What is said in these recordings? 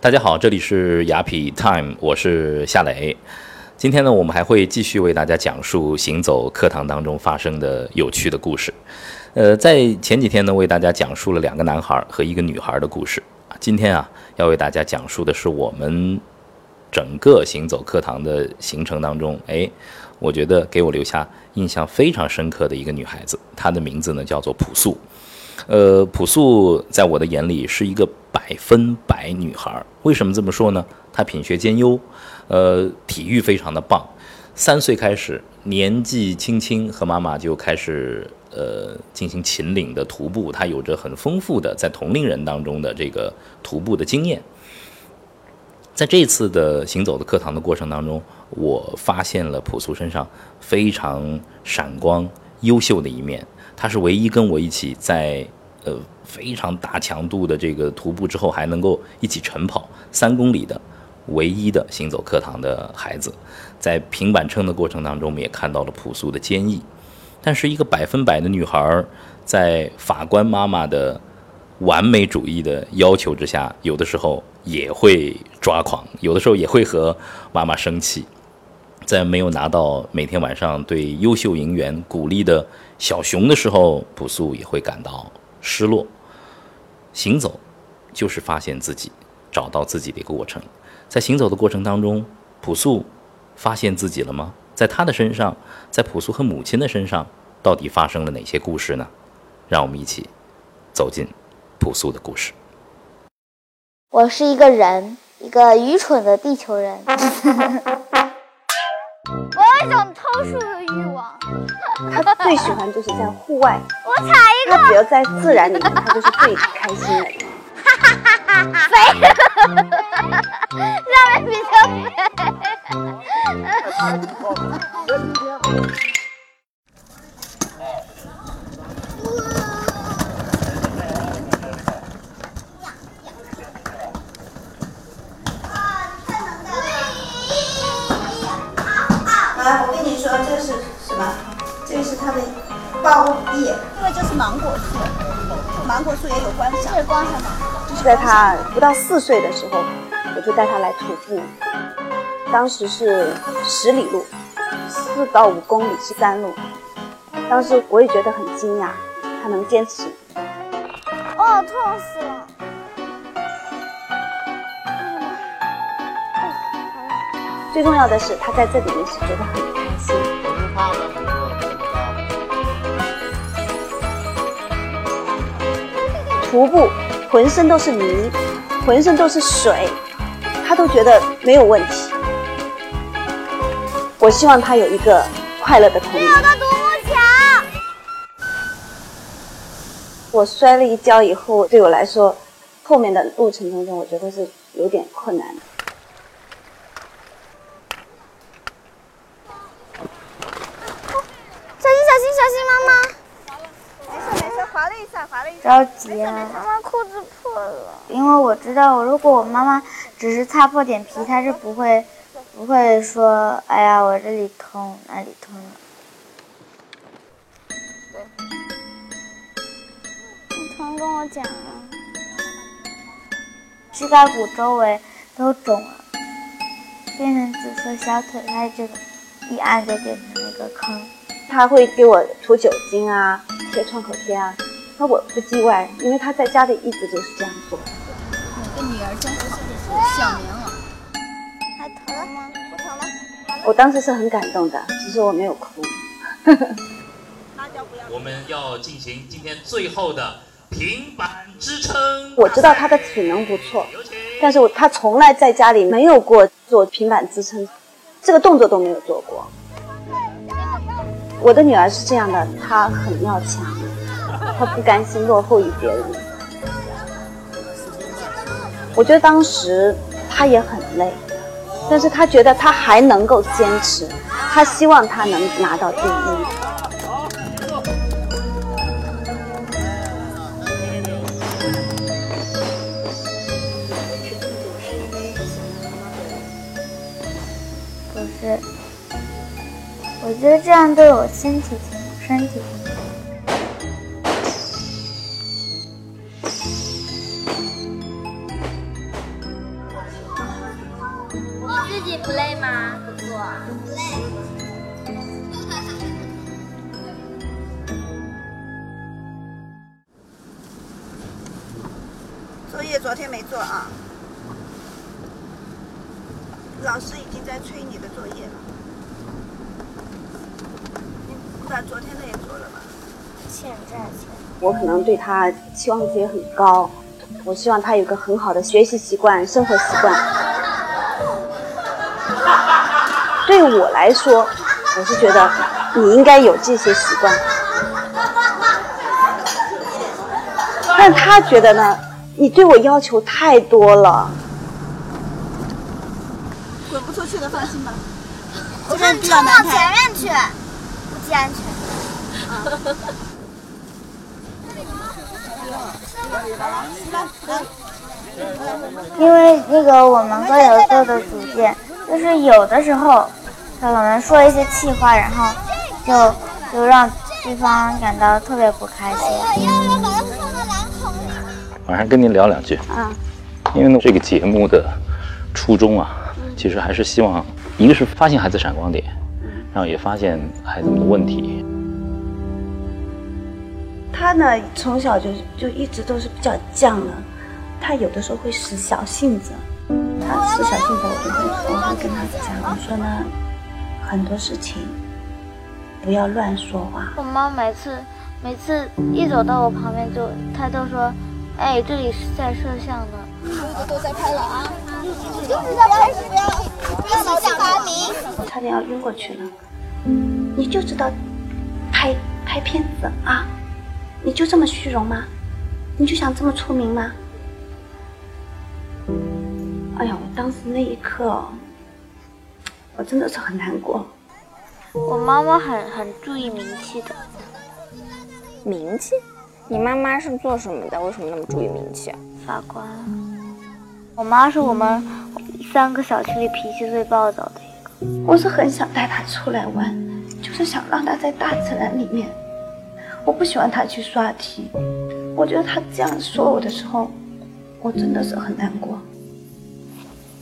大家好，这里是雅痞 Time，我是夏磊。今天呢，我们还会继续为大家讲述行走课堂当中发生的有趣的故事。呃，在前几天呢，为大家讲述了两个男孩和一个女孩的故事。今天啊，要为大家讲述的是我们整个行走课堂的行程当中，哎，我觉得给我留下印象非常深刻的一个女孩子，她的名字呢叫做朴素。呃，朴素在我的眼里是一个百分百女孩。为什么这么说呢？她品学兼优，呃，体育非常的棒。三岁开始，年纪轻轻和妈妈就开始呃进行秦岭的徒步。她有着很丰富的在同龄人当中的这个徒步的经验。在这次的行走的课堂的过程当中，我发现了朴素身上非常闪光、优秀的一面。她是唯一跟我一起在呃非常大强度的这个徒步之后，还能够一起晨跑三公里的唯一的行走课堂的孩子。在平板撑的过程当中，我们也看到了朴素的坚毅。但是一个百分百的女孩，在法官妈妈的完美主义的要求之下，有的时候也会抓狂，有的时候也会和妈妈生气。在没有拿到每天晚上对优秀营员鼓励的小熊的时候，朴素也会感到失落。行走，就是发现自己、找到自己的一个过程。在行走的过程当中，朴素发现自己了吗？在他的身上，在朴素和母亲的身上，到底发生了哪些故事呢？让我们一起走进朴素的故事。我是一个人，一个愚蠢的地球人。我有一种偷树的欲望。他最喜欢就是在户外，我踩一个。他只要在自然里面，他就是最开心的。肥，上面比是什么？这个是它的包叶，这个就是芒果树，芒果树也有观赏。这是观赏吗？是在他不到四岁的时候，我就带他来徒步，当时是十里路，四到五公里是山路，当时我也觉得很惊讶，他能坚持。哦，痛死了！最重要的是，他在这里面是觉得很开心。徒步，浑身都是泥，浑身都是水，他都觉得没有问题。我希望他有一个快乐的童年。有个独木桥。我摔了一跤以后，对我来说，后面的路程当中，我觉得是有点困难的。着急啊！妈妈裤子破了。因为我知道，如果我妈妈只是擦破点皮，她是不会不会说：“哎呀，我这里痛，那里痛。”对。你常跟我讲啊。膝盖骨周围都肿了，变成紫色小腿，它这个一按就变成一个坑。他会给我涂酒精啊，贴创口贴啊。那我不意外，因为他在家里一直就是这样做。你的女儿真的是小棉袄，还疼吗？不疼了。我当时是很感动的，只是我没有哭。我们要进行今天最后的平板支撑。我知道他的体能不错，但是我他从来在家里没有过做平板支撑，这个动作都没有做过。我的女儿是这样的，她很要强。他不甘心落后于别人，我觉得当时他也很累，但是他觉得他还能够坚持，他希望他能拿到第一。可是，我觉得这样对我身体挺身体。业昨天没做啊，老师已经在催你的作业了。你把昨天的也做了吧？欠债欠。我可能对他期望值也很高，我希望他有个很好的学习习惯、生活习惯。对我来说，我是觉得你应该有这些习惯，但他觉得呢，你对我要求太多了。滚不出去的，放心吧。我这边们冲到。前面去，不系安全。因为那个我们各有各的主见，就是有的时候他可能说一些气话，然后就就让对方感到特别不开心。晚上跟您聊两句啊，因为呢，这个节目的初衷啊，其实还是希望，一个是发现孩子闪光点，然后也发现孩子们的问题。他呢，从小就就一直都是比较犟的，他有的时候会使小性子。他使小性子，我就会我会跟他讲，我说呢，很多事情不要乱说话。我妈每次每次一走到我旁边就，她都说，哎，这里是在摄像的。都在拍了啊！你就是在拍，不要不要老想发明。我差点要晕过去了。你就知道拍拍片子啊？你就这么虚荣吗？你就想这么出名吗？哎呀，我当时那一刻，我真的是很难过。我妈妈很很注意名气的，名气？你妈妈是做什么的？为什么那么注意名气啊？法官。我妈是我们三个小区里脾气最暴躁的一个。我是很想带她出来玩，就是想让她在大自然里面。我不喜欢她去刷题，我觉得她这样说我的时候，我真的是很难过。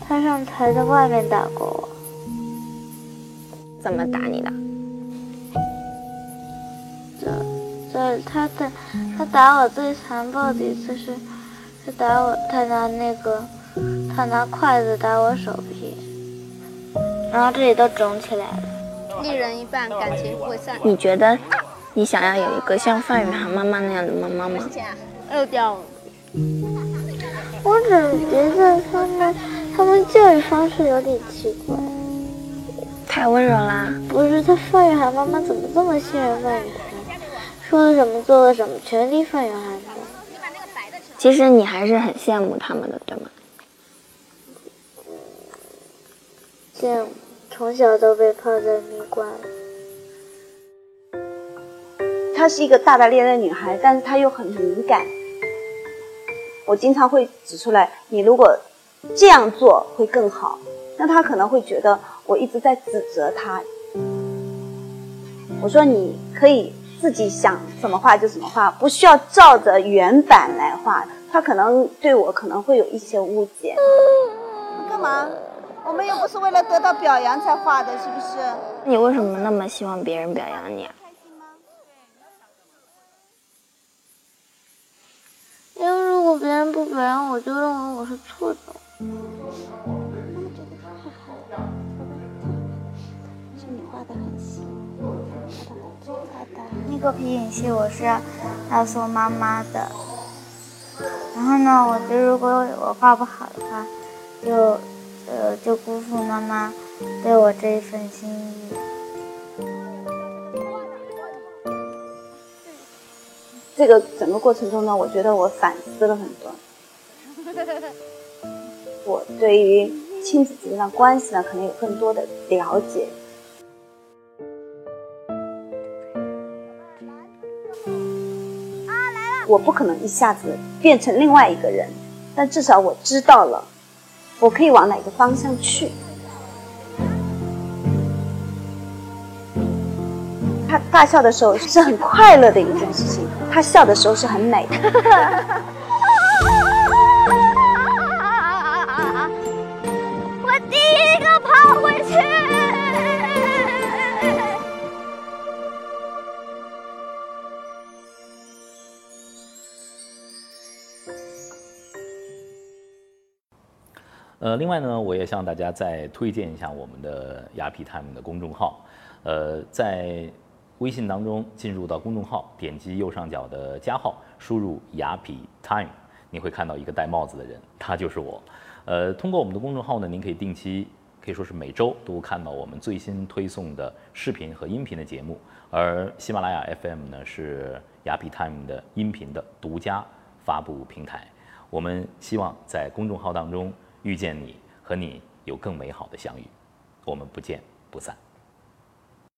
她上台在外面打过我，怎么打你的？这这她的他打我最残暴的一次是是打我，他拿那个他拿筷子打我手臂，然后这里都肿起来了。一人一半，感情不会散。你觉得你想要有一个像范雨涵妈妈那样的妈妈吗？又掉了。我只是觉得他们他们教育方式有点奇怪。太温柔啦！不是，他范雨涵妈妈怎么这么信任范雨涵？说了什么做了什么，全听范雨涵的。其实你还是很羡慕他们的，对吗？这样从小都被泡在蜜罐里。她是一个大大咧咧的女孩，但是她又很敏感。我经常会指出来，你如果这样做会更好，那她可能会觉得我一直在指责她。我说你可以自己想怎么画就怎么画，不需要照着原版来画。他可能对我可能会有一些误解。干嘛？我们又不是为了得到表扬才画的，是不是？你为什么那么希望别人表扬你啊？因为如果别人不表扬我，就认为我是错的。是你画的很细，那个皮影戏我是要送妈妈的，然后呢，我觉得如果我画不好的话，就呃就辜负妈妈对我这一份心意。这个整个过程中呢，我觉得我反思了很多。我对于亲子之间的关系呢，可能有更多的了解。我不可能一下子变成另外一个人，但至少我知道了，我可以往哪个方向去。他大笑的时候是很快乐的一件事情，他笑的时候是很美的。呃，另外呢，我也向大家再推荐一下我们的雅痞 time 的公众号。呃，在微信当中进入到公众号，点击右上角的加号，输入雅痞 time，你会看到一个戴帽子的人，他就是我。呃，通过我们的公众号呢，您可以定期，可以说是每周都看到我们最新推送的视频和音频的节目。而喜马拉雅 FM 呢，是雅痞 time 的音频的独家发布平台。我们希望在公众号当中。遇见你和你有更美好的相遇，我们不见不散。